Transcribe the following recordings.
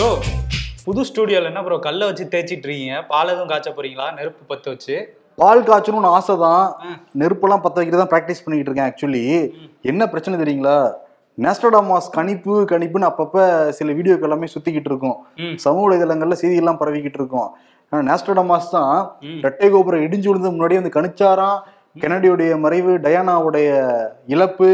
Bro புது ஸ்டூடியோல என்ன bro கல்லை வச்சு தேய்ச்சிட்டு இருக்கீங்க. பால் எதுவும் காய்ச்ச போறீங்களா? நெருப்பு பத்த வச்சு. பால் காய்ச்சணும்னு ஆசை தான். நெருப்பெல்லாம் பத்த வைக்கிறது தான் ப்ராக்டிஸ் பண்ணிக்கிட்டு இருக்கேன் ஆக்சுவலி என்ன பிரச்சனை தெரியுங்களா? நேஸ்டோடாமாஸ் கணிப்பு கணிப்புன்னு அப்பப்ப சில வீடியோக்கள் எல்லாமே சுத்திக்கிட்டு இருக்கும். சமூக வலைதளங்கள்ல செய்திகள்லாம் பரவிக்கிட்டு இருக்கும். ஆனா நேஸ்டோடாமாஸ் தான். ரெட்டை கோபுரம் இடிஞ்சு விழுந்து முன்னாடியே வந்து கணிச்சாராம். கெனடியுடைய மறைவு டயானாவுடைய இழப்பு.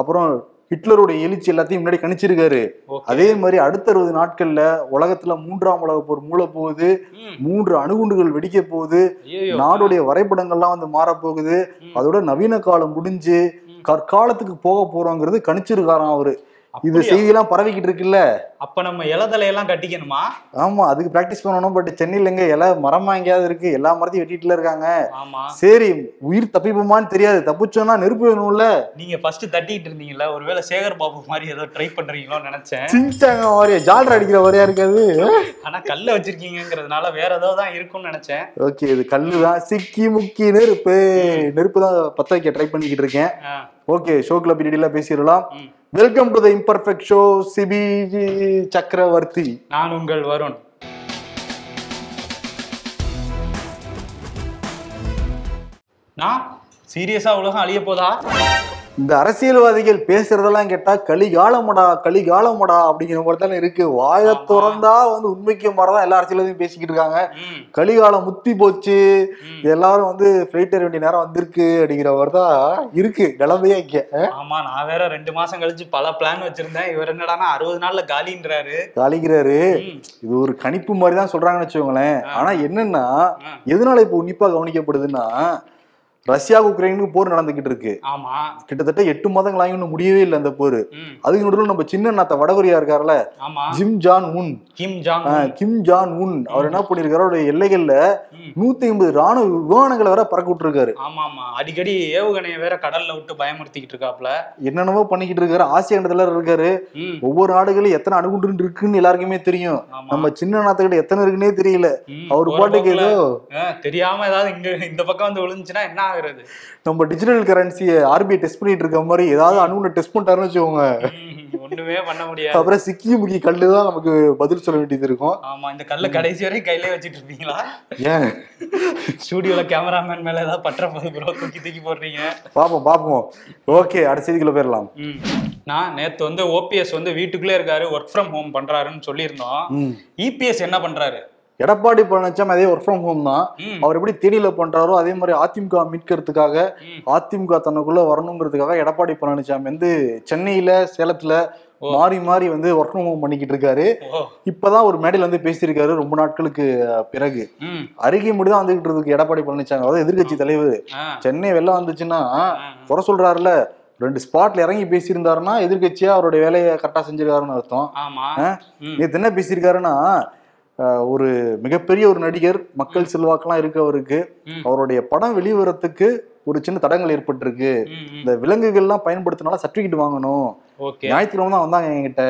அப்புறம் ஹிட்லருடைய எழுச்சி எல்லாத்தையும் முன்னாடி கணிச்சிருக்காரு. அதே மாதிரி அடுத்த அறுபது நாட்கள்ல உலகத்துல மூன்றாம் உலக போர் மூல போகுது. மூன்று அணுகுண்டுகள் வெடிக்க போகுது. நாடுடைய வரைபடங்கள்லாம் வந்து மாறப்போகுது. அதோட நவீன காலம் முடிஞ்சு. கற்காலத்துக்கு போக போறோங்கிறது கணிச்சிருக்காராம் அவரு இது? செய்தியெல்லாம் பரவிக்கிட்டு இருக்குல்ல? அப்ப நம்ம இலதலையெல்லாம் கட்டிக்கணுமா? ஆமா அதுக்கு பிராக்டிஸ் பண்ணணும் பட் சென்னையில எங்க எல்லா மரமா எங்கேயாவது இருக்கு எல்லா மரத்தையும் வெட்டிட்டுல இருக்காங்க. ஆமா. சரி உயிர் தப்பிப்போமான்னு தெரியாது தப்பிச்சோம்னா நெருப்பு வேணும்ல? நீங்க ஃபர்ஸ்ட் தட்டிட்டு இருந்தீங்கல்ல ஒருவேளை சேகர் பாபு மாதிரி ஏதோ ட்ரை பண்றீங்களோன்னு நினைச்சேன். சிஞ்சாங்க மாதிரியா ஜால்ரா அடிக்கிற மாதிரியா இருக்காது ஆனா கல்ல வச்சிருக்கீங்கங்கிறதுனால வேற ஏதோ தான் இருக்கும்னு நினைச்சேன். ஓகே இது கல்லு தான் சிக்கி முக்கி நெருப்பு. நெருப்பு தான் பத்த வைக்க ட்ரை பண்ணிக்கிட்டு இருக்கேன். ஓகே ஷோக்ல பீரியட்ல பேசிடலாம். ம். Welcome to the imperfect show Sibi Chakravarthy நான் உங்கள் வருண். நான் சீரியஸா உலகம் அழிய போதா? இந்த அரசியல்வாதிகள் பேசுறதெல்லாம் கேட்டா கலிகாலமடா கலிகாலமடா அப்படிங்கிற மாதிரி தானே இருக்கு. வாயை. திறந்தா வந்து உண்மைக்கு மாதிரிதான் எல்லா அரசியல்வாதியும் பேசிக்கிட்டு இருக்காங்க. கலிகாலம் முத்தி போச்சு. எல்லாரும் வந்து ஃபிளைட் ஏற வேண்டிய நேரம் வந்திருக்கு அப்படிங்கிற மாதிரி தான் இருக்கு. நிலைமையே இங்க. ஆமா நான் வேற ரெண்டு மாசம் கழிச்சு பல பிளான் வச்சிருந்தேன். இவர் என்னடான்னா அறுபது நாள்ல காலின்றாரு. காலிக்கிறாரு ம், இது ஒரு கணிப்பு மாதிரி தான் சொல்றாங்கன்னு வச்சுக்கோங்களேன். ஆனா என்னன்னா எதனால இப்போ உன்னிப்பா கவனிக்கப்படுதுன்னா ரஷ்யா உக்ரைனுக்கு போர் நடந்துகிட்டு இருக்கு. ஆமா. கிட்டத்தட்ட எட்டு மாதங்கள் ஆகி இன்னும் முடியவே இல்லை அந்த போர். அதுக்கு நடுவில் நம்ம சின்ன நாத்த வடகொரியா இருக்கார்ல ஆமா. ஜிம் ஜான் உன். கிம் ஆ, கிம் ஜான் உன். அவர் என்ன பண்ணிருக்காரு அவருடைய எல்லைகள்ல. நூத்தி ஐம்பது ராணுவ விமானங்களை வேற பறக்க விட்டுருக்காரு. ஆமா ஆமா அடிக்கடி ஏவுகணையை வேற கடல்ல விட்டு பயமுறுத்திக்கிட்டு இருக்காப்ல. என்னென்னவோ பண்ணிக்கிட்டு இருக்காரு. ஆசிய கண்டத்துல இருக்காரு. ஒவ்வொரு நாடுகளும் எத்தனை அணுகுண்டு இருக்குன்னு எல்லாருக்குமே தெரியும். நம்ம சின்ன நாத்துக்கிட்ட எத்தனை இருக்குன்னே தெரியல. அவர் பாட்டுக்கு ஏதோ தெரியாம ஏதாவது இங்க இந்த பக்கம் வந்து விழுந்துச்சுன்னா என்ன ஆகுறது நம்ம டிஜிட்டல் கரன்சியை ஆர்பிஐ டெஸ்ட் பண்ணிட்டு இருக்க மாதிரி ஏதாவது அணுகுண்டு டெஸ்ட் பண்ணிட்டாருன்னு வச்சுக்கோங்க. ஒண்ணுமே பண்ண முடியாது. அப்புறம் சிக்கி முக்கி கல்லு தான் நமக்கு பதில் சொல்ல வேண்டியது இருக்கும். ஆமா இந்த கல்ல கடைசி வரை கையிலே வச்சிட்டு இருப்பீங்களா? ஏன்? ஸ்டூடியோல கேமராமேன் மேல ஏதாவது பற்ற போது ப்ரோ தூக்கி தூக்கி போடுறீங்க. பாப்போம் பாப்போம். ஓகே அடுத்த செய்திக்குள்ள போயிடலாம். நான் நேத்து வந்து ஓபிஎஸ் வந்து வீட்டுக்குள்ளே இருக்காரு ஒர்க் ஃப்ரம் ஹோம் பண்றாருன்னு சொல்லியிருந்தோம். இபிஎஸ் என்ன பண்றாரு? எடப்பாடி பழனிசாமி அதே ஒர்க் ஃப்ரம் ஹோம் தான். அவர் எப்படி தேனியில பண்றாரோ அதே மாதிரி அதிமுக மீட்கிறதுக்காக. அதிமுக தனக்குள்ள வரணுங்கிறதுக்காக எடப்பாடி பழனிசாமி வந்து சென்னையில சேலத்துல. மாறி மாறி வந்து ஒர்க் ஃப்ரம் ஹோம் பண்ணிக்கிட்டு இருக்காரு. இப்பதான் ஒரு மேடையில் வந்து பேசியிருக்காரு ரொம்ப நாட்களுக்கு பிறகு. அருகே முடி தான் வந்துகிட்டு இருக்கு எடப்பாடி பழனிசாமி அதாவது எதிர்க்கட்சி தலைவர் சென்னை வெள்ளம் வந்துச்சுன்னா குறை சொல்றாருல ரெண்டு ஸ்பாட்ல இறங்கி பேசியிருந்தாருன்னா எதிர்க்கட்சியா அவருடைய வேலையை கரெக்டா செஞ்சிருக்காருன்னு அர்த்தம். நேத்து என்ன பேசியிருக்காருன்னா ஒரு மிகப்பெரிய ஒரு நடிகர் மக்கள் செல்வாக்கெல்லாம் இருக்கு அவருக்கு ம். அவருடைய படம் வெளிவரத்துக்கு ஒரு சின்ன தடங்கள் ஏற்பட்டிருக்கு. இந்த விலங்குகள்லாம் பயன்படுத்தினால சர்டிபிகேட் வாங்கணும். ஞாயிற்றுக்கிழமை தான் வந்தாங்க என்கிட்ட.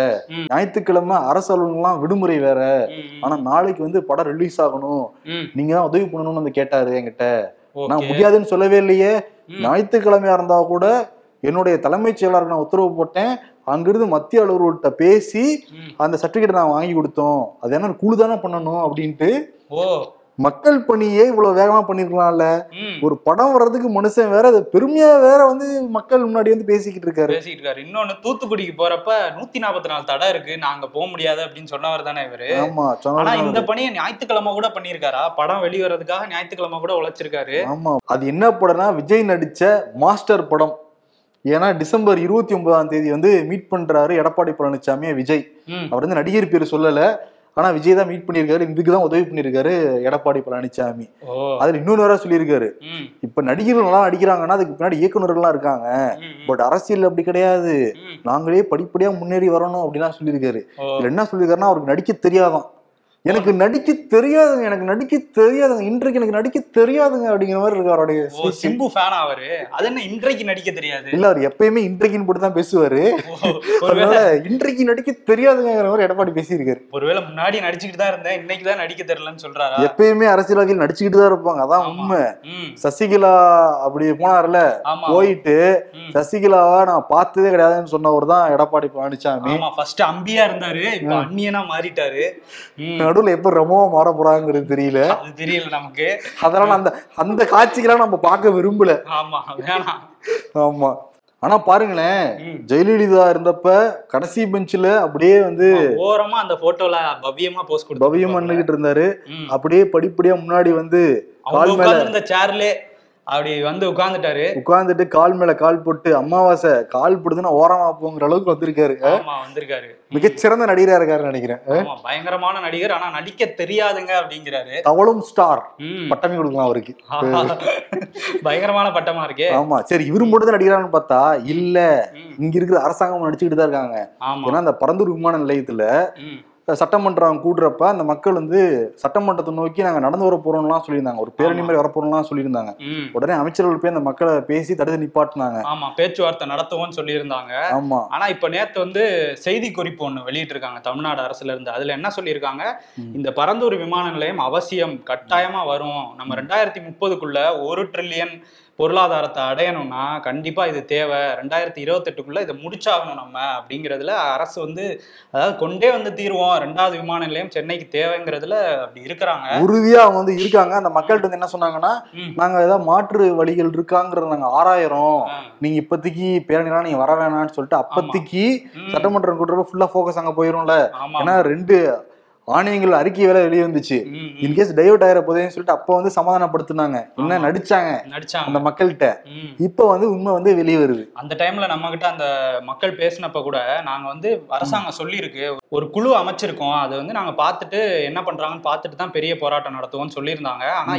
ஞாயிற்றுக்கிழமை அரசு அலுவலகம்லாம் விடுமுறை வேற. ஆனா நாளைக்கு வந்து படம் ரிலீஸ் ஆகணும். நீங்க தான் உதவி பண்ணணும்னு வந்து கேட்டாரு என்கிட்ட. நான் முடியாதுன்னு சொல்லவே இல்லையே. ஞாயிற்றுக்கிழமையா இருந்தா கூட என்னுடைய தலைமைச் செயலாளருக்கு நான் உத்தரவு போட்டேன். அங்கிருந்து மத்திய அலுவலர்கிட்ட பேசி. அந்த சர்டிபிகேட் நான் வாங்கி கொடுத்தோம். அது என்ன குழு தானே பண்ணணும் அப்படின்ட்டு. ஓ. மக்கள் பணியே இவ்வளவு வேகமா பண்ணிருக்கலாம்ல. ஒரு படம் வர்றதுக்கு மனுஷன் வேற அது பெருமையா வேற வந்து மக்கள் முன்னாடி வந்து பேசிக்கிட்டு இருக்காரு. பேசிட்டு இருக்காரு. இன்னொன்னு தூத்துக்குடிக்கு போறப்ப நூத்தி நாற்பத்தி நாலு தடை இருக்கு. நாங்க போக முடியாது அப்படின்னு சொன்னவர் தானே இவரு. ஆமா ஆனா இந்த பணியை ஞாயிற்றுக்கிழமை கூட பண்ணியிருக்காரா? படம் வெளிவரதுக்காக ஞாயிற்றுக்கிழமை கூட உழைச்சிருக்காரு. ஆமா. அது என்ன படம்னா விஜய் நடிச்ச மாஸ்டர் படம். ஏன்னா டிசம்பர் இருபத்தி ஒன்பதாம் தேதி வந்து மீட் பண்றாரு எடப்பாடி பழனிசாமியை விஜய். அவர் வந்து நடிகர் பேர் சொல்லல. ஆனா விஜய் தான் மீட் பண்ணியிருக்காரு இதுக்கு தான் உதவி பண்ணியிருக்காரு எடப்பாடி பழனிசாமி. அதுல இன்னொன்னு வேற சொல்லியிருக்காரு இப்ப நடிகர்கள் நல்லா நடிக்கிறாங்கன்னா அதுக்கு பின்னாடி இயக்குனர்கள்லாம் இருக்காங்க. பட் அரசியல் அப்படி கிடையாது. நாங்களே படிப்படியா முன்னேறி வரணும் அப்படிலாம் சொல்லியிருக்காரு. என்ன சொல்லியிருக்காருன்னா அவருக்கு நடிக்க தெரியாதான். எனக்கு நடிக்க தெரியாதுங்க எனக்கு நடிக்க தெரியாதுங்க இன்றைக்கு எனக்கு நடிக்க தெரியாதுங்க அப்படிங்கிற மாதிரி இருக்கு அவருடைய. சிம்பு ஃபேனா அவரு? அது என்ன இன்றைக்கு நடிக்க தெரியாது? இல்ல அவர் எப்பயுமே இன்றைக்குன்னு போட்டு தான் பேசுவாரு. அதனால இன்றைக்கு நடிக்க தெரியாதுங்கிற மாதிரி எடப்பாடி பேசியிருக்காரு. ஒருவேளை முன்னாடி நடிச்சுக்கிட்டு தான் இருந்தேன் இன்னைக்கு தான் நடிக்க தெரியலன்னு சொல்றாரா? எப்பயுமே அரசியல்வாதிகள் நடிச்சுக்கிட்டு தான் இருப்பாங்க அதான். உண்மை. சசிகலா அப்படி போனார்ல போயிட்டு. சசிகலாவை நான் பார்த்ததே கிடையாதுன்னு சொன்னவர் தான் எடப்பாடி பழனிசாமி ஃபர்ஸ்ட் அம்பியா இருந்தாரு இப்ப அந்நியனா மாறிட்டாரு. நடுவுல எப்ப ரொம்பவா மாற போறாங்கிறது தெரியல. தெரியல நமக்கு. அதனால அந்த அந்த காட்சிகளாம் நம்ம பார்க்க விரும்பல. ஆமா ஆமா. ஆனா பாருங்களேன். ஜெயலலிதா இருந்தப்ப கடைசி பெஞ்சில அப்படியே வந்து ஓரமா அந்த போட்டோல பவ்யமா போஸ்ட் கொடுத்து பவியம் பண்ணிக்கிட்டு இருந்தாரு. அப்படியே படிப்படியா முன்னாடி வந்து கால் மேல இருந்த சேர்ல அப்படி வந்து உட்கார்ந்துட்டாரு. உட்கார்ந்துட்டு கால் மேல கால் போட்டு அமாவாசை கால் போடுதுன்னா ஓரமா போங்கிற அளவுக்கு வந்திருக்காரு. ஆமா வந்திருக்காரு. மிகச்சிறந்த நடிகரா இருக்காருன்னு நினைக்கிறேன். பயங்கரமான நடிகர். ஆனா நடிக்க தெரியாதுங்க அப்படிங்கிறாரு. தவளும் ஸ்டார். பட்டமே கொடுக்கலாம் அவருக்கு. பயங்கரமான பட்டமா இருக்கே. ஆமா சரி இவரு மட்டும் தான் நடிக்கிறான்னு பார்த்தா இல்ல. இங்க இருக்கிற அரசாங்கம் நடிச்சுக்கிட்டு தான் இருக்காங்க ஏன்னா அந்த பரந்தூர் விமான நிலையத்துல. சட்டமன்றம் கூடுறப்ப அந்த மக்கள் வந்து சட்டமன்றத்தை நோக்கி நாங்க நடந்து வர போறோம்லாம் சொல்லியிருந்தாங்க. ஒரு பேரணி. மாதிரி வர போறோம்லாம் சொல்லியிருந்தாங்க. உடனே அமைச்சர்கள் போய் அந்த மக்களை பேசி தடுத்து நிப்பாட்டினாங்க. ஆமா பேச்சுவார்த்தை நடத்துவோம்னு சொல்லியிருந்தாங்க. ஆமா. ஆனா இப்ப நேத்து வந்து செய்தி குறிப்பு ஒண்ணு வெளியிட்டிருக்காங்க தமிழ்நாடு அரசுல இருந்து. அதுல என்ன சொல்லியிருக்காங்க. இந்த பரந்தூர் விமான நிலையம் அவசியம் கட்டாயமா வரும். நம்ம ரெண்டாயிரத்தி முப்பதுக்குள்ள ஒரு ட்ரில்லியன் பொருளாதாரத்தை அடையணும்னா கண்டிப்பா இது தேவை. ரெண்டாயிரத்தி இருபத்தெட்டுக்குள்ள இதை முடிச்சாகணும் நம்ம அப்படிங்கிறதுல அரசு வந்து அதாவது கொண்டே வந்து தீர்வோம். ரெண்டாவது விமான நிலையம் சென்னைக்கு தேவைங்கிறதுல அப்படி இருக்கிறாங்க. உறுதியா அவங்க வந்து இருக்காங்க. அந்த மக்கள்கிட்ட வந்து என்ன சொன்னாங்கன்னா ம். நாங்க ஏதாவது மாற்று வழிகள் இருக்காங்கிறத நாங்க ஆராயிரோம் ஆ. நீங்க இப்போதைக்கு பேரணிலாம் நீங்க வர வேணாம்னு சொல்லிட்டு அப்போதைக்கு. சட்டமன்றம் கூட்டுறப்ப ஃபுல்லா ஃபோக்கஸ் அங்க போயிரும்ல. ஆமா. ஏன்னா ரெண்டு ஆணையங்கள் அறிக்கை வேற வெளியே வந்துச்சு. இன்கேஸ் டைவர்ட் ஆயிர போதேன்னு சொல்லிட்டு அப்ப வந்து சமாதானப்படுத்துனாங்க. என்ன. நடிச்சாங்க. நடிச்சாங்க. அந்த மக்கள்கிட்ட. இப்ப வந்து உண்மை வந்து வெளியே வருது. அந்த டைம்ல நம்ம கிட்ட அந்த மக்கள் பேசினப்ப கூட நாங்க வந்து அரசாங்கம் சொல்லியிருக்கு. ஒரு குழு அமைச்சிருக்கோம். அது வந்து நாங்க பார்த்துட்டு என்ன பண்றாங்கன்னு பார்த்துட்டு தான் பெரிய போராட்டம் நடத்துவோம்னு சொல்லியிருந்தாங்க. ஆனா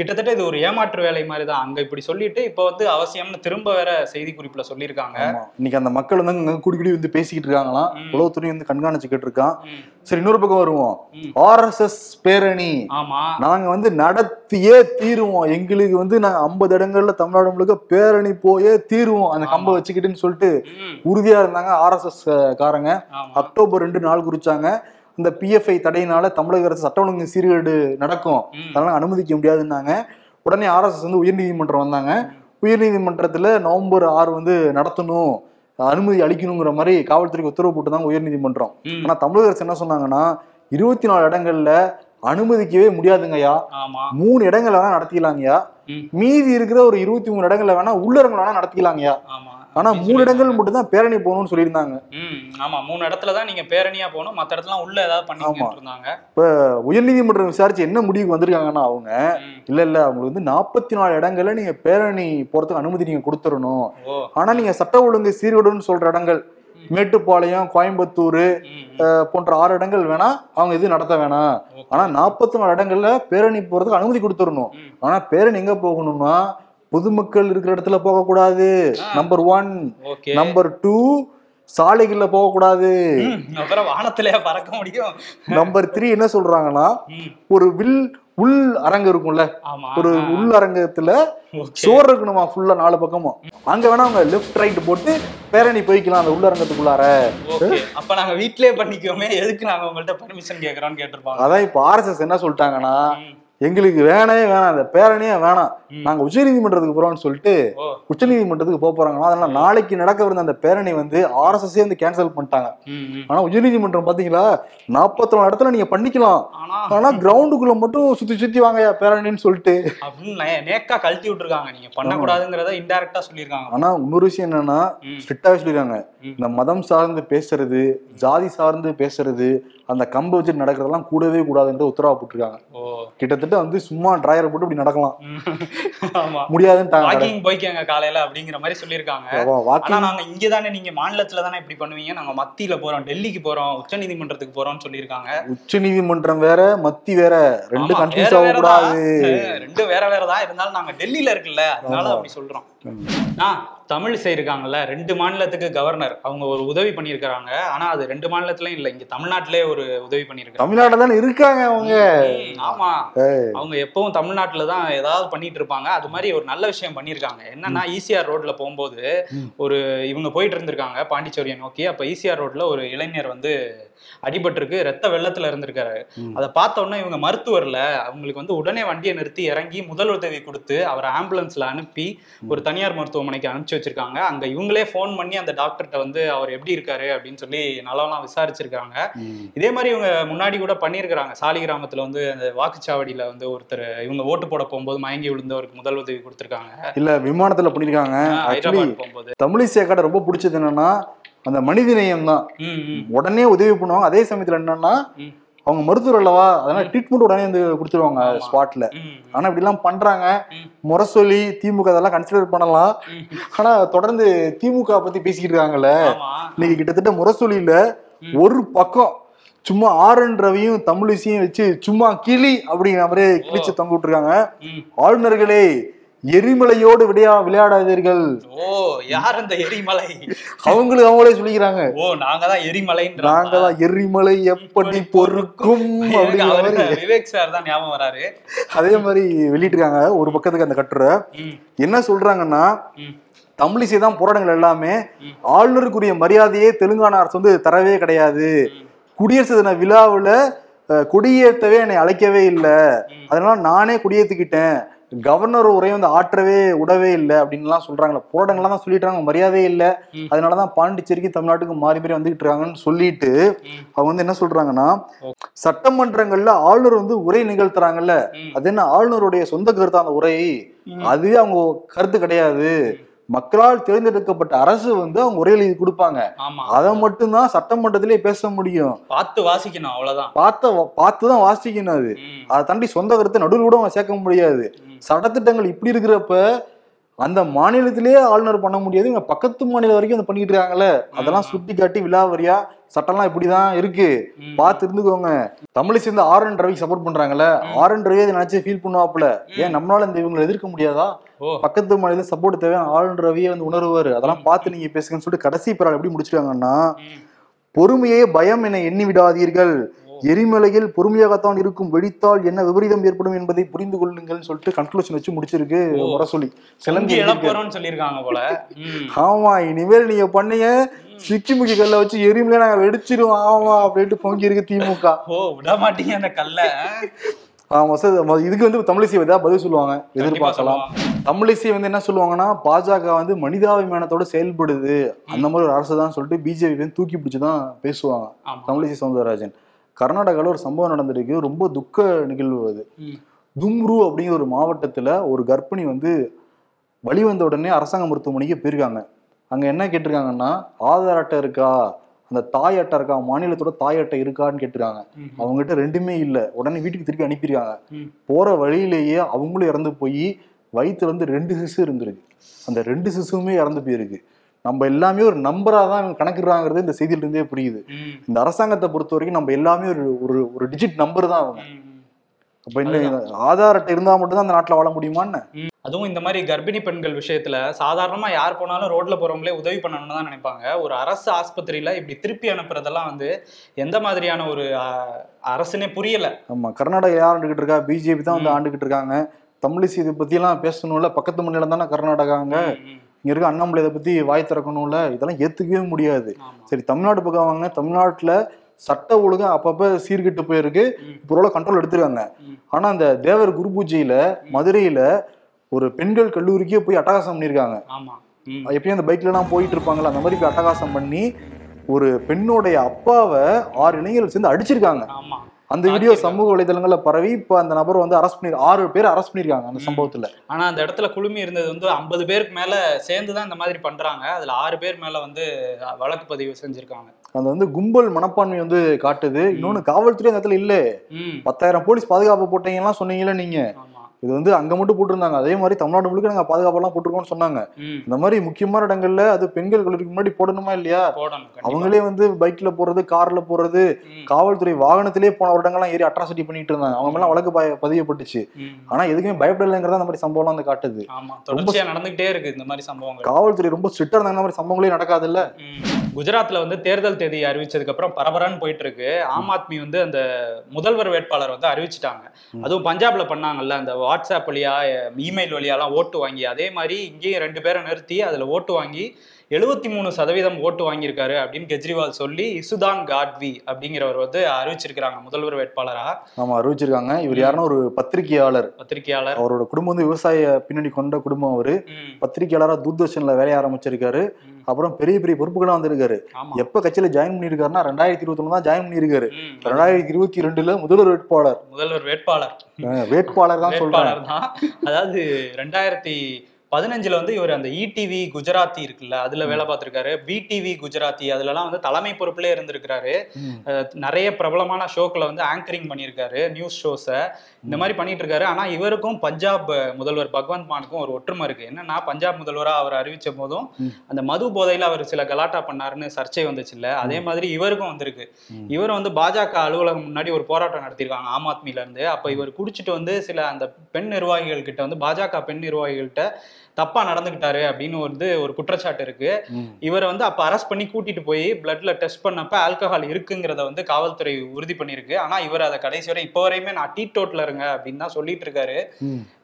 கிட்டத்தட்ட இது ஒரு ஏமாற்று வேலை மாதிரி தான் அங்க இப்படி சொல்லிட்டு இப்ப வந்து அவசியம்னு திரும்ப வேற செய்தி குறிப்புல சொல்லியிருக்காங்க. இன்னைக்கு அந்த மக்கள் வந்து கூடி கூடி வந்து பேசிக்கிட்டு இருக்காங்களாம். உளவுத்துறை வந்து கண்காணிச்சுக்கிட்டு இருக்கான். சரி இன்னொரு பக்கம் வருவோம். ம். ஆர்எஸ்எஸ் பேரணி. ஆமா. நாங்க வந்து நடத்தியே தீருவோம். எங்களுக்கு வந்து நாங்க ஐம்பது இடங்கள்ல தமிழ்நாடு முழுக்க பேரணி போயே தீருவோம். அந்த கம்பை. வச்சுக்கிட்டுன்னு சொல்லிட்டு உறுதியா இருந்தாங்க ஆர்எஸ்எஸ் காரங்க. ஆமா. அக்டோபர் ரெண்டு நாள் குறிச்சாங்க. இந்த பிஎஃப்ஐ தடையினால தமிழக அரசு சட்ட ஒழுங்கு சீர்கேடு நடக்கும். அதெல்லாம் அனுமதிக்க முடியாதுன்னாங்க. உடனே ஆர்எஸ்எஸ் வந்து உயர்நீதிமன்றம் வந்தாங்க. உயர்நீதிமன்றத்துல நவம்பர் ஆறு வந்து நடத்தணும். அனுமதி அளிக்கணுங்கிற மாதிரி காவல்துறைக்கு உத்தரவு போட்டுதாங்க உயர்நீதிமன்றம் ம், ஆனா தமிழக அரசு என்ன சொன்னாங்கன்னா இருபத்தி நாலு இடங்கள்ல அனுமதிக்கவே முடியாதுங்கய்யா. மூணு இடங்கள் வேணா நடத்திக்கலாங்கய்யா. மீதி இருக்கிற ஒரு இருபத்தி மூணு இடங்கள்ல வேணா உள்ளரங்கள் வேணா நடத்திக்கலாங்கய்யா. ஆனா மூணு இடங்கள். மட்டும் தான் பேரணி போகணும்னு சொல்லியிருந்தாங்க. ஆமா மூணு இடத்துல தான் நீங்க பேரணியா போகணும். மத்த இடத்துல உள்ள ஏதாவது பண்ணிக்கிட்டு இருந்தாங்க உயர்நீதிமன்றம் விசாரிச்சு என்ன முடிவுக்கு வந்திருக்காங்கன்னா அவங்க இல்ல இல்ல அவங்களுக்கு வந்து நாற்பத்தி நாலு இடங்கள்ல நீங்க பேரணி போறதுக்கு அனுமதி நீங்க கொடுத்துடணும். ஆனா நீங்க சட்ட ஒழுங்கு சீர்கேடுன்னு சொல்ற இடங்கள் மேட்டுப்பாளையம் கோயம்புத்தூர் போன்ற ஆறு இடங்கள் வேணா அவங்க இது நடத்த வேணாம். ஆனா நாற்பத்தி நாலு இடங்கள்ல பேரணி போறதுக்கு அனுமதி கொடுத்துடணும். ஆனா பேரணி எங்க போகணும்னா பொதுமக்கள் இருக்கிற இடத்துல போகக்கூடாது. நம்பர் ஒன் நம்பர் டூ சாலைகள்ல போகக்கூடாது. அப்புறம் வானத்திலே பறக்க முடியும். நம்பர் த்ரீ என்ன சொல்றாங்கன்னா ஒரு வில் உள் அரங்கு இருக்கும்ல. ஒரு உள் அரங்கத்துல. சோறு இருக்கணுமா ஃபுல்லா நாலு பக்கமும். அங்க வேணா அவங்க லெஃப்ட் ரைட் போட்டு பேரணி போய்க்கலாம் அந்த உள்ளரங்கத்துக்குள்ளார அப்ப நாங்க வீட்லயே பண்ணிக்கோமே. எதுக்கு நாங்க உங்கள்ட்ட பர்மிஷன் கேக்குறோம்னு கேட்டிருப்பாங்க. அதான் இப்ப ஆர்எஸ்எஸ் என்ன சொல்லிட்டாங்கன்னா எங்களுக்கு வேணவே வேணாம் அந்த பேரணியே வேணாம். நாங்க உச்சநீதிமன்றத்துக்கு போறோம்னு சொல்லிட்டு ஓ. உச்சநீதிமன்றத்துக்கு போக போறாங்கன்னா அதனால நாளைக்கு நடக்கவிருந்த அந்த பேரணி வந்து ஆர்எஸ்எஸ் வந்து கேன்சல் பண்ணிட்டாங்க. ஆனா உச்சநீதிமன்றம் பாத்தீங்களா? நாற்பத்தி நாலு இடத்துல நீங்க பண்ணிக்கலாம். ஆனா கிரவுண்டுக்குள்ள மட்டும் சுத்தி சுத்தி வாங்கயா பேரணின்னு சொல்லிட்டு. நேக்கா கழட்டி விட்டுருக்காங்க. நீங்க பண்ணக்கூடாதுங்கிறத இன்டைரக்டா சொல்லியிருக்காங்க. ஆனா இன்னொரு விஷயம் என்னன்னா ஸ்ட்ரிக்டாவே சொல்லிருக்காங்க. இந்த மதம் சார்ந்து பேசுறது ஜாதி சார்ந்து பேசுறது அந்த கம்பு வச்சுட்டு நடக்கிறதெல்லாம் கூடவே கூடாதுன்ற உத்தரவா போட்டிருக்காங்க. கிட்டத்தட்ட வந்து சும்மா டிராயரை போட்டு இப்படி நடக்கலாம். முடியாதுன்ட்டாங்க வாக்கிங் போய்க்கங்க காலையில அப்படிங்கிற மாதிரி சொல்லியிருக்காங்க. ஆனா நாங்க இங்க தானே நீங்க மாநிலத்துல தானே இப்படி பண்ணுவீங்க? நாங்க மத்தியில போறோம் டெல்லிக்கு போறோம் உச்ச நீதிமன்றத்துக்கு போறோம்னு சொல்லியிருக்காங்க. உச்ச நீதிமன்றம் வேற மத்தி வேற ரெண்டு கன்ஃபியூஸ். ஆகக்கூடாது. அஹ், ரெண்டும் வேற வேற தான் இருந்தாலும் நாங்க டெல்லியில இருக்குல்ல அதனால. அப்படி சொல்றோம். ஆ தமிழிசை இருக்காங்கல்ல ரெண்டு மாநிலத்துக்கு கவர்னர் அவங்க ஒரு உதவி பண்ணியிருக்கிறாங்க. ஆனா அது ரெண்டு மாநிலத்திலயும் இல்ல. இங்க தமிழ்நாட்டிலே ஒரு உதவி பண்ணியிருக்காங்க தமிழ்நாட்டுல தானே இருக்காங்க அவங்க? ஆமா. அவங்க எப்பவும் தமிழ்நாட்டுல தான் ஏதாவது பண்ணிட்டு இருப்பாங்க. அது மாதிரி ஒரு நல்ல விஷயம் பண்ணியிருக்காங்க. என்னன்னா ஈசிஆர் ரோட்ல போகும்போது ம். ஒரு இவங்க போயிட்டு இருந்திருக்காங்க பாண்டிச்சேரியை நோக்கி. அப்ப ஈசிஆர் ரோட்ல ஒரு இளைஞர் வந்து அடிபட்டிருக்கு ரத்த வெள்ளத்துல இருந்திருக்காரு. அதை பார்த்த உடனே இவங்க மருத்துவர்ல அவங்களுக்கு வந்து உடனே வண்டியை நிறுத்தி இறங்கி முதல் உதவி கொடுத்து அவரை ஆம்புலன்ஸ்ல அனுப்பி ஒரு தனியார் மருத்துவமனைக்கு அனுப்பிச்சு வச்சிருக்காங்க. அங்க இவங்களே ஃபோன் பண்ணி அந்த டாக்டர்கிட்ட வந்து அவர் எப்படி இருக்காரு அப்படின்னு சொல்லி நலம்லாம் விசாரிச்சிருக்காங்க. இதே மாதிரி இவங்க முன்னாடி கூட பண்ணியிருக்கிறாங்க. சாலிகிராமத்துல வந்து அந்த வாக்குச்சாவடியில வந்து ஒருத்தர் இவங்க ஓட்டு போட போகும்போது மயங்கி விழுந்தவருக்கு முதல் உதவி கொடுத்திருக்காங்க. இல்ல விமானத்துல பண்ணிருக்காங்க போகும்போது. தமிழிசை காட்ட ரொம்ப பிடிச்சது என்னன்னா அந்த மனித நேயம் தான் உடனே உதவி பண்ணுவாங்க. அதே சமயத்துல என்னன்னா. அவங்க மருத்துவர் அல்லவா அதனால ட்ரீட்மெண்ட் உடனே வந்து கொடுத்துருவாங்க. ஸ்பாட்ல ஆனா இப்படி எல்லாம் பண்றாங்க ம். முரசொலி திமுக அதெல்லாம் கன்சிடர் பண்ணலாம். ஆனா தொடர்ந்து திமுக பத்தி பேசிக்கிட்டு இருக்காங்கல்ல இன்னைக்கு கிட்டத்தட்ட முரசொலியில. ஒரு பக்கம் சும்மா ஆர் என் ரவியும் தமிழிசையும் வச்சு சும்மா கிளி அப்படிங்கிற மாதிரியே கிழிச்சு தொங்க விட்டுருக்காங்க. ஆளுநர்களே எரிமலையோடு விளையா விளையாடாதீர்கள். ஓ யார் அந்த எரிமலை? அவங்களுக்கு அவங்களே சொல்லிக்கிறாங்க. ஓ நாங்க தான் எரிமலைன்ற? நாங்க தான் எரிமலை எப்படி பொறுக்கும் விவேக் சார் தான் ஞாபகம் வராரு. அதே மாதிரி வெளியிட்டிருக்காங்க ஒரு பக்கத்துக்கு அந்த கட்டுரை. என்ன சொல்றாங்கன்னா தமிழிசை தான் போராட்டங்கள் எல்லாமே. ஆளுநருக்குரிய மரியாதையே தெலுங்கானா அரசு வந்து தரவே கிடையாது. குடியரசு தின விழாவில் கொடியேற்றவே என்னை அழைக்கவே இல்லை. அதனால நானே கொடியேற்றிக்கிட்டேன் கவர்னர் உரையை வந்து ஆற்றவே விடவே இல்லை அப்படின்லாம் சொல்றாங்களே போராட்டங்கள்லாம் தான் சொல்லிட்டாங்க மரியாதையே இல்லை. அதனாலதான் பாண்டிச்சேரிக்கு தமிழ்நாட்டுக்கு மாறி மாறி வந்துகிட்டு இருக்காங்கன்னு சொல்லிட்டு. அவங்க வந்து என்ன சொல்றாங்கன்னா. சட்டமன்றங்கள்ல ஆளுநர் வந்து உரை நிகழ்த்துறாங்கல்ல. அது என்ன ஆளுநருடைய சொந்த கருத்து அந்த உரை ம். அதுவே அவங்க கருத்து கிடையாது மக்களால் தேர்ந்தெடுக்கப்பட்ட அரசு வந்து அவங்க உரை எழுதி கொடுப்பாங்க. அதை மட்டும்தான் சட்டமன்றத்திலே பேச முடியும். பார்த்து வாசிக்கணும் அவ்வளவுதான். பார்த்த பார்த்து தான் வாசிக்கணும் அது. அதை தாண்டி சொந்த கருத்தை நடுவில் கூட அவங்க சேர்க்க முடியாது. சட்டத்திட்டங்கள் இப்படி இருக்கிறப்ப அந்த மாநிலத்திலேயே ஆளுநர் பண்ண முடியாது இங்க பக்கத்து மாநிலம் வரைக்கும் அதை பண்ணிட்டு இருக்காங்கல்ல. அதெல்லாம். சுட்டி காட்டி விலாவரியா சட்டம்லாம் இப்படிதான் இருக்கு. பார்த்து இருந்துக்கோங்க. தமிழை சேர்ந்து ஆர் என் ரவிக்கு சப்போர்ட் பண்றாங்கல்ல. ஆர் என் ரவி நினைச்சு ஃபீல் பண்ணுவாப்புல. ஏன் நம்மளால இந்த இவங்களை எதிர்க்க முடியாதா? பக்கத்து மாநிலம் சப்போர்ட் தேவை என் ரவியே வந்து உணர்வாரு. அதெல்லாம் பார்த்து நீங்க பேசுங்கன்னு சொல்லிட்டு கடைசி பிறால் எப்படி முடிச்சிருக்காங்கன்னா. பொறுமையே பயம் என எண்ணி விடாதீர்கள். எரிமலையில் பொறுமையாகத்தான் இருக்கும் வெடித்தால் என்ன விபரீதம் ஏற்படும் என்பதை புரிந்து கொள்ளுங்கள்னு சொல்லிட்டு கன்க்ளூஷன் வச்சு முடிச்சிருக்கு ஓ. முரசொலி கிளம்பி கிளம்பி சொல்லியிருக்காங்க போல. ஆமா இனிமேல் நீங்க பண்ணீங்க சிக்கி முக்கி கல்ல வச்சு எரிமலை நாங்க வெடிச்சிருவோம். ஆமா அப்படின்ட்டு பொங்கி இருக்கு திமுக. ஓ விட மாட்டீங்க அந்த கல்ல. இதுக்கு வந்து தமிழிசை ஏதாவது பதில் சொல்லுவாங்க எதிர்பார்க்கலாம். தமிழிசை வந்து என்ன சொல்லுவாங்கன்னா பாஜக வந்து மனிதாபிமானத்தோட செயல்படுது. அந்த மாதிரி ஒரு அரசு தான் சொல்லிட்டு பிஜேபி வந்து தூக்கி பிடிச்சி தான் பேசுவாங்க தமிழிசை சவுந்தரராஜன். கர்நாடகாவில் ஒரு சம்பவம் நடந்திருக்கு. ரொம்ப துக்க நிகழ்வு அது. தும்ரு அப்படிங்கிற ஒரு மாவட்டத்துல ஒரு கர்ப்பிணி வந்து வழி வந்த உடனே அரசாங்க மருத்துவமனைக்கு போயிருக்காங்க. அங்க என்ன கேட்டிருக்காங்கன்னா ஆதார் அட்டை இருக்கா? அந்த தாய் அட்டை இருக்கா மாநிலத்தோட தாய் அட்டை இருக்கான்னு கேட்டிருக்காங்க. அவங்ககிட்ட ரெண்டுமே இல்லை உடனே வீட்டுக்கு திருப்பி அனுப்பியிருக்காங்க. போற வழியிலேயே அவங்களும் இறந்து போய் வயிற்றுல வந்து ரெண்டு சிசு இருந்திருக்கு அந்த ரெண்டு சிசுவுமே இறந்து போயிருக்கு நம்ம எல்லாமே ஒரு நம்பரா தான் இவங்க கணக்கிடுறாங்கிறது இந்த செய்தியில இருந்தே புரியுது. இந்த அரசாங்கத்தை பொறுத்த வரைக்கும் நம்ம எல்லாமே ஒரு ஒரு டிஜிட் நம்பர் தான் அவங்க. அப்ப என்ன ஆதார் அட்டை இருந்தா மட்டும்தான் அந்த நாட்டுல வாழ முடியுமான்னு? அதுவும் இந்த மாதிரி கர்ப்பிணி பெண்கள் விஷயத்துல சாதாரணமா யார் போனாலும் ரோட்ல போறவங்களே உதவி பண்ணணும்னு தான் நினைப்பாங்க. ஒரு அரசு ஆஸ்பத்திரியில இப்படி திருப்பி அனுப்புறதெல்லாம் வந்து எந்த மாதிரியான ஒரு அரசுனே புரியல. ஆமா கர்நாடகா யார் ஆண்டுகிட்டு இருக்கா? பிஜேபி தான் வந்து. ஆண்டுகிட்டு இருக்காங்க. தமிழிசை இதை பத்தி எல்லாம் பேசணும்ல. பக்கத்து மாநிலம் தானே கர்நாடகாங்க. இங்க இருக்க அண்ணாமலை இதை பத்தி வாய் திறக்கணும்ல. இதெல்லாம் ஏத்துக்கவே முடியாது. சரி தமிழ்நாடு பக்கம் வாங்க. தமிழ்நாட்டுல சட்ட ஒழுங்கு அப்பப்ப சீர்கெட்டு போயிருக்கு. இப்போ கண்ட்ரோல் எடுத்துருக்காங்க. ஆனா அந்த தேவர் குரு பூஜையில மதுரையில ஒரு பெண்கள் கல்லூரிக்கே போய் அட்டகாசம் பண்ணியிருக்காங்க. எப்பயும் அந்த பைக்ல எல்லாம் போயிட்டு இருப்பாங்கல்ல அந்த மாதிரி போய் அட்டகாசம் பண்ணி ஒரு பெண்ணுடைய அப்பாவை ஆறு இளைஞர்கள் சேர்ந்து அடிச்சிருக்காங்க அந்த வீடியோ. சமூக வலைதளங்கள்ல பரவி இப்ப அந்த நபர் வந்து அரெஸ்ட் பண்ணி ஆறு பேர் அரெஸ்ட் பண்ணிருக்காங்க அந்த. சம்பவத்துல ஆனா அந்த இடத்துல குழுமி இருந்தது வந்து ஐம்பது பேருக்கு மேல சேர்ந்து தான் இந்த மாதிரி பண்றாங்க அதுல ஆறு பேர் மேல வந்து வழக்கு பதிவு செஞ்சிருக்காங்க அந்த வந்து கும்பல் மனப்பான்மை வந்து காட்டுது. இன்னொன்னு காவல்துறை அந்த இடத்துல இல்ல. பத்தாயிரம் போலீஸ் பாதுகாப்பு போட்டீங்கலாம் சொன்னீங்கல்ல நீங்க. ஆமா. இது வந்து அங்க மட்டும் போட்டிருந்தாங்க. அதே மாதிரி தமிழ்நாடு முழுக்க நாங்க பாதுகாப்பெல்லாம் போட்டிருக்கோம்னு சொன்னாங்க. இந்த மாதிரி முக்கியமான இடங்கள்ல அது பெண்கள் கல்லூரிக்கு முன்னாடி போடணுமா இல்லையா. அவங்களே வந்து பைக்ல போறது கார்ல போறது காவல்துறை வாகனத்திலே போன வருடங்கள்லாம் ஏறி அட்ராசிட்டி பண்ணிட்டு இருந்தாங்க. அவங்க மேல வழக்கு பதியப்பட்டுச்சு. ஆனா எதுக்குமே பயப்படலைங்கிறத அந்த மாதிரி சம்பவம்லாம் வந்து காட்டுது. தொடர்ச்சியா நடந்துகிட்டே இருக்கு இந்த மாதிரி சம்பவங்கள். காவல்துறை ரொம்ப ஸ்ட்ரிக்டா இருந்தாங்க மாதிரி சம்பவங்களே நடக்காதுல்ல? ம். குஜராத்ல வந்து தேர்தல் தேதி அறிவிச்சதுக்கு அப்புறம் பரபரன்னு போயிட்டு இருக்கு ஆம் ஆத்மி வந்து அந்த முதல்வர் வேட்பாளர் வந்து அறிவிச்சிட்டாங்க. அதுவும் பஞ்சாப்ல பண்ணாங்கல்ல அந்த வாட்ஸ்அப் வழியா இமெயில் வழியாலாம் ஓட்டு வாங்கி அதே மாதிரி இங்கேயும் ரெண்டு பேரை நிறுத்தி அதுல ஓட்டு வாங்கி எழுபத்தி மூணு சதவீதம் ஓட்டு வாங்கியிருக்காரு அப்படின்னு கெஜ்ரிவால் சொல்லி இசுதான் காட்வி அப்படிங்கிறவர் வந்து அறிவிச்சிருக்கிறாங்க முதல்வர் வேட்பாளரா. ஆமா அறிவிச்சிருக்காங்க. இவர் யாருன்னா ஒரு பத்திரிகையாளர். பத்திரிகையாளர். அவரோட குடும்பம் வந்து விவசாய பின்னணி கொண்ட குடும்பம் அவரு. ம், பத்திரிகையாளரா தூர்தர்ஷன்ல வேலைய ஆரம்பிச்சிருக்காரு. அப்புறம் பெரிய பெரிய பொறுப்புகளும் வந்திருக்காரு. எப்ப கட்சியில ஜாயின் பண்ணிருக்காருன்னா ரெண்டாயிரத்தி இருபத்தி ஒண்ணு தான் ஜாயின் பண்ணிருக்காரு. ரெண்டாயிரத்தி இருபத்தி ரெண்டுல முதல்வர் வேட்பாளர். முதல்வர் வேட்பாளர். வேட்பாளர் தான் தான். அதாவது ரெண்டாயிரத்தி பதினஞ்சுல வந்து இவர் அந்த இடிவி குஜராத்தி இருக்குல்ல அதுல வேலை பார்த்திருக்காரு. பிடிவி குஜராத்தி அதுலலாம் வந்து தலைமை பொறுப்புல இருந்திருக்கிறாரு. நிறைய பிரபலமான ஷோக்களை வந்து ஆங்கரிங் பண்ணியிருக்காரு நியூஸ் ஷோஸை இந்த மாதிரி பண்ணிட்டு இருக்காரு ஆனா இவருக்கும் பஞ்சாப் முதல்வர் பகவந்த் மானுக்கும் ஒரு ஒற்றுமை இருக்கு. என்னன்னா பஞ்சாப் முதல்வரா அவர் அறிவிச்ச போதும். அந்த மது போதையில அவர் சில கலாட்டா பண்ணாருன்னு சர்ச்சை வந்துச்சு இல்ல அதே மாதிரி இவருக்கும் வந்திருக்கு. இவர் வந்து பாஜக அலுவலகம் முன்னாடி ஒரு போராட்டம் நடத்தியிருக்காங்க ஆம் ஆத்மில இருந்து. அப்ப இவர் குடிச்சிட்டு வந்து சில அந்த பெண் நிர்வாகிகள் கிட்ட வந்து பாஜக பெண் நிர்வாகிகள்கிட்ட தப்பா நடந்துகிட்டாரு அப்படின்னு வந்து ஒரு குற்றச்சாட்டு இருக்கு. இவரை வந்து அப்ப அரெஸ்ட் பண்ணி கூட்டிட்டு போய் பிளட்ல டெஸ்ட் பண்ணப்ப ஆல்கஹால் இருக்குங்கிறத வந்து காவல்துறை உறுதி பண்ணியிருக்கு ஆனா இவர் அதை கடைசி வரை இப்போ வரையுமே நான் டீ டோட்ல இருங்க அப்படின்னு தான் சொல்லிட்டு இருக்காரு.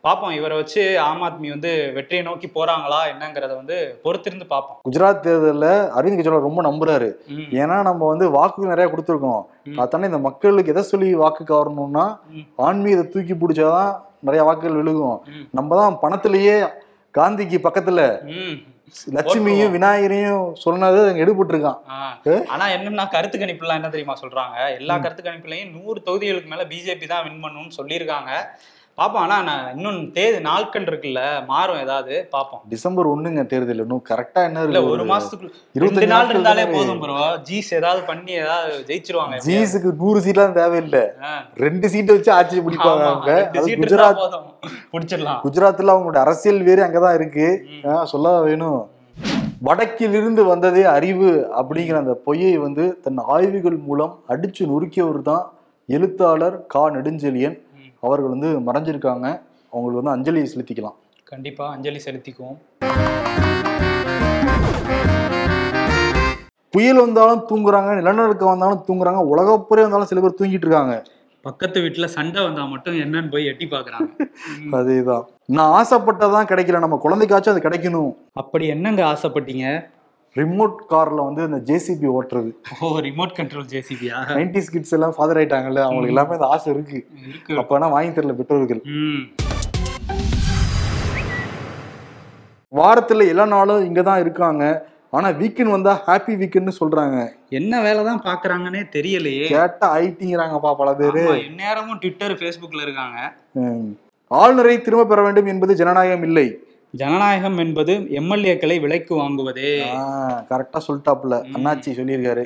பாப்போம் இவரை வச்சு ஆம் ஆத்மி வந்து வெற்றியை நோக்கி போறாங்களா என்னங்கிறத வந்து பொறுத்திருந்து பார்ப்போம் குஜராத் தேர்தல்ல அரவிந்த் கெஜ்ரிவால் ரொம்ப நம்புறாரு ஏன்னா நம்ம வந்து வாக்கு நிறைய கொடுத்துருக்கோம். அதானே இந்த மக்களுக்கு எதை சொல்லி வாக்கு கவரணும்னா. ஆன்மீகத்தை தூக்கி பிடிச்சாதான் நிறைய வாக்குகள் விழுகும். நம்ம தான் பணத்திலேயே காந்திக்கு பக்கத்துல. லட்சுமியும் விநாயகரையும் சொன்னது எடுபட்டிருக்கான்? ஆனா என்னன்னா கருத்து கணிப்புலாம் என்ன தெரியுமா சொல்றாங்க எல்லா. கருத்து கணிப்புலயும் நூறு தொகுதிகளுக்கு மேல பிஜேபி தான் வின் பண்ணும்னு சொல்லியிருக்காங்க பாப்போம் ஆனா நான் இன்னும் தேதி நாட்கள் இருக்குல்ல மாறும் ஏதாவது பாப்போம் டிசம்பர் ஒண்ணுங்க தேர்தல் இன்னும் கரெக்டா என்ன இல்ல இருக்கு ஒரு மாசத்துக்கு ரெண்டு இருபத்தஞ்சு நாள் இருந்தாலே தானே. போதும் ப்ரோ ஜீஸ் ஏதாவது பண்ணி ஏதாவது ஜெயிச்சிருவாங்க. ஜீஸுக்கு நூறு சீட்லாம் தேவையில்லை. ரெண்டு சீட்டை வச்சு ஆட்சி பிடிப்பாங்க அவங்க குஜராத் புடிச்சிடலாம் குஜராத்ல அவங்களோட அரசியல் வேறு அங்கதான் இருக்கு ம். ஆ, சொல்ல வேணும் வடக்கிலிருந்து வந்ததே அறிவு அப்படிங்கிற அந்த பொய்யை வந்து தன் ஆய்வுகள் மூலம் அடிச்சு நொறுக்கியவர் தான் எழுத்தாளர் கா நெடுஞ்செழியன். அவர்கள் வந்து மறைஞ்சிருக்காங்க. அவங்களுக்கு வந்து அஞ்சலி செலுத்திக்கலாம். கண்டிப்பா அஞ்சலி செலுத்திக்குவோம். புயல் வந்தாலும் தூங்குறாங்க நிலநடுக்கம் வந்தாலும் தூங்குறாங்க உலகப்புறே வந்தாலும் சில பேர் தூங்கிட்டு இருக்காங்க. பக்கத்து வீட்டுல சண்டை வந்தா மட்டும் என்னன்னு போய் எட்டி பாக்குறாங்க. ம். அதேதான். நான் ஆசைப்பட்டதான் கிடைக்கல. நம்ம குழந்தைக்காச்சும் அது கிடைக்கணும். அப்படி என்னங்க ஆசைப்பட்டீங்க? ரிமோட் கார்ல வந்து இந்த ஜேசிபி ஓட்டுறது. ஓ ரிமோட் கண்ட்ரோல் ஜேசிபியா நைன்டிஸ் கிட்ஸ் எல்லாம் ஃபாதர் ஆயிட்டாங்கல்ல அவங்களுக்கு எல்லாமே அந்த ஆசை இருக்கு. அப்பனா வாங்கி தரல பெற்றோர்கள். வாரத்துல எல்லா நாளும் இங்க தான் இருக்காங்க. ஆனா வீக்கெண்ட் வந்தா ஹாப்பி வீக்கெண்ட்னு சொல்றாங்க. என்ன வேலை தான் பாக்குறாங்கன்னே தெரியலையே. கேட்டா ஐட்டிங்கிறாங்கப்பா பல பேரு. ஆமா, எந்நேரமும் ட்விட்டர் ஃபேஸ்புக்ல இருக்காங்க. ஆளுநரை திரும்ப பெற வேண்டும் என்பது ஜனநாயகம் இல்லை. ஜனநாயகம் என்பது எம்எல்ஏக்களை விலைக்கு வாங்குவதே. கரெக்டா சொல்லிட்டாப்புல. ம். அண்ணாச்சி சொல்லியிருக்காரு.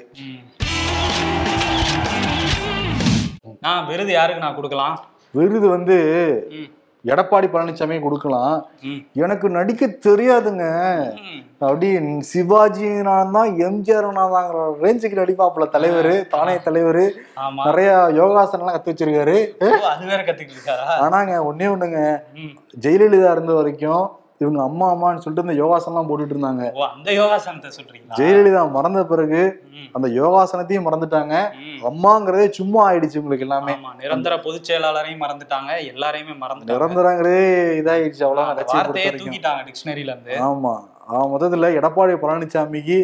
நான் விருது யாருக்கு நான் கொடுக்கலாம்? விருது வந்து எடப்பாடி பழனிசாமி கொடுக்கலாம். எனக்கு நடிக்க தெரியாதுங்க. அப்படி சிவாஜி நான் தான் எம்ஜிஆர் நான் தாங்கிற ரேஞ்சுக்கு நடிப்பாப்புல தலைவர் தானே தலைவர். நிறைய யோகாசனம்லாம் கத்து வச்சிருக்காரு. அது வேற கத்துக்கிட்டு ஆனாங்க ஒன்னே ஒண்ணுங்க. ஜெயலலிதா இருந்த வரைக்கும் இவங்க அம்மா அம்மான்னு சொல்லிட்டு இந்த யோகாசனம்லாம் போட்டுட்டு இருந்தாங்க. அந்த யோகாசனத்தை சொல்றீங்களா? ஜெயலலிதா மறந்த பிறகு அந்த யோகாசனத்தையும் மறந்துட்டாங்க. அம்மாங்கிறதே சும்மா ஆயிடுச்சு உங்களுக்கு எல்லாமே. நிரந்தர பொதுச் செயலாளரையும் மறந்துட்டாங்க. எல்லாரையுமே மறந்துட்டாங்க. நிரந்தரங்கிறதே இதாயிடுச்சு. அவ்வளவு வார்த்தையே தூக்கிட்டாங்க டிக்ஷனரியில இருந்து. ஆமா. அவன் மொத்தத்துல எடப்பாடி பழனிசாமிக்கு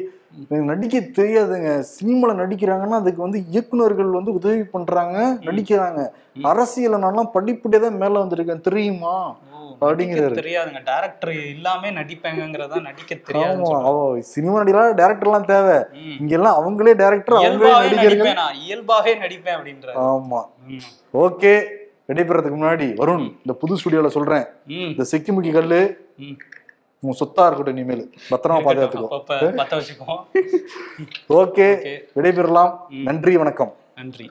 நடிக்க தெரியாதுங்க. சினிமால நடிக்கிறாங்கன்னா அதுக்கு வந்து இயக்குனர்கள் வந்து உதவி பண்றாங்க நடிக்கிறாங்க. அரசியல் நான்லாம் படிப்படியே தான் மேல வந்திருக்கேன். தெரியுமா. நடிக்க தெரியாதுங்க. டேரக்டர் இல்லாம நடிப்பேங்கிறதா நடிக்க தெரியாது சினிமா நடிகலாம் டேரக்டர் எல்லாம் தேவை. ம். இங்க எல்லாம் அவங்களே டேரக்டர் அவங்களே இயல்பாவே நடிகர்கள். நடிப்பேன்? அப்படின்ற ஆமா. ஓகே. விடைபெறதுக்கு முன்னாடி வருண் இந்த புது ஸ்டுடியோல சொல்றேன். இந்த செக்கிமுக்கி கல்லு. உங்க சொத்தா இருக்கட்டும் இனிமேல். பத்திரமா பாதுகாத்துக்கோ. ஓகே? விடைபெறலாம். நன்றி வணக்கம். நன்றி.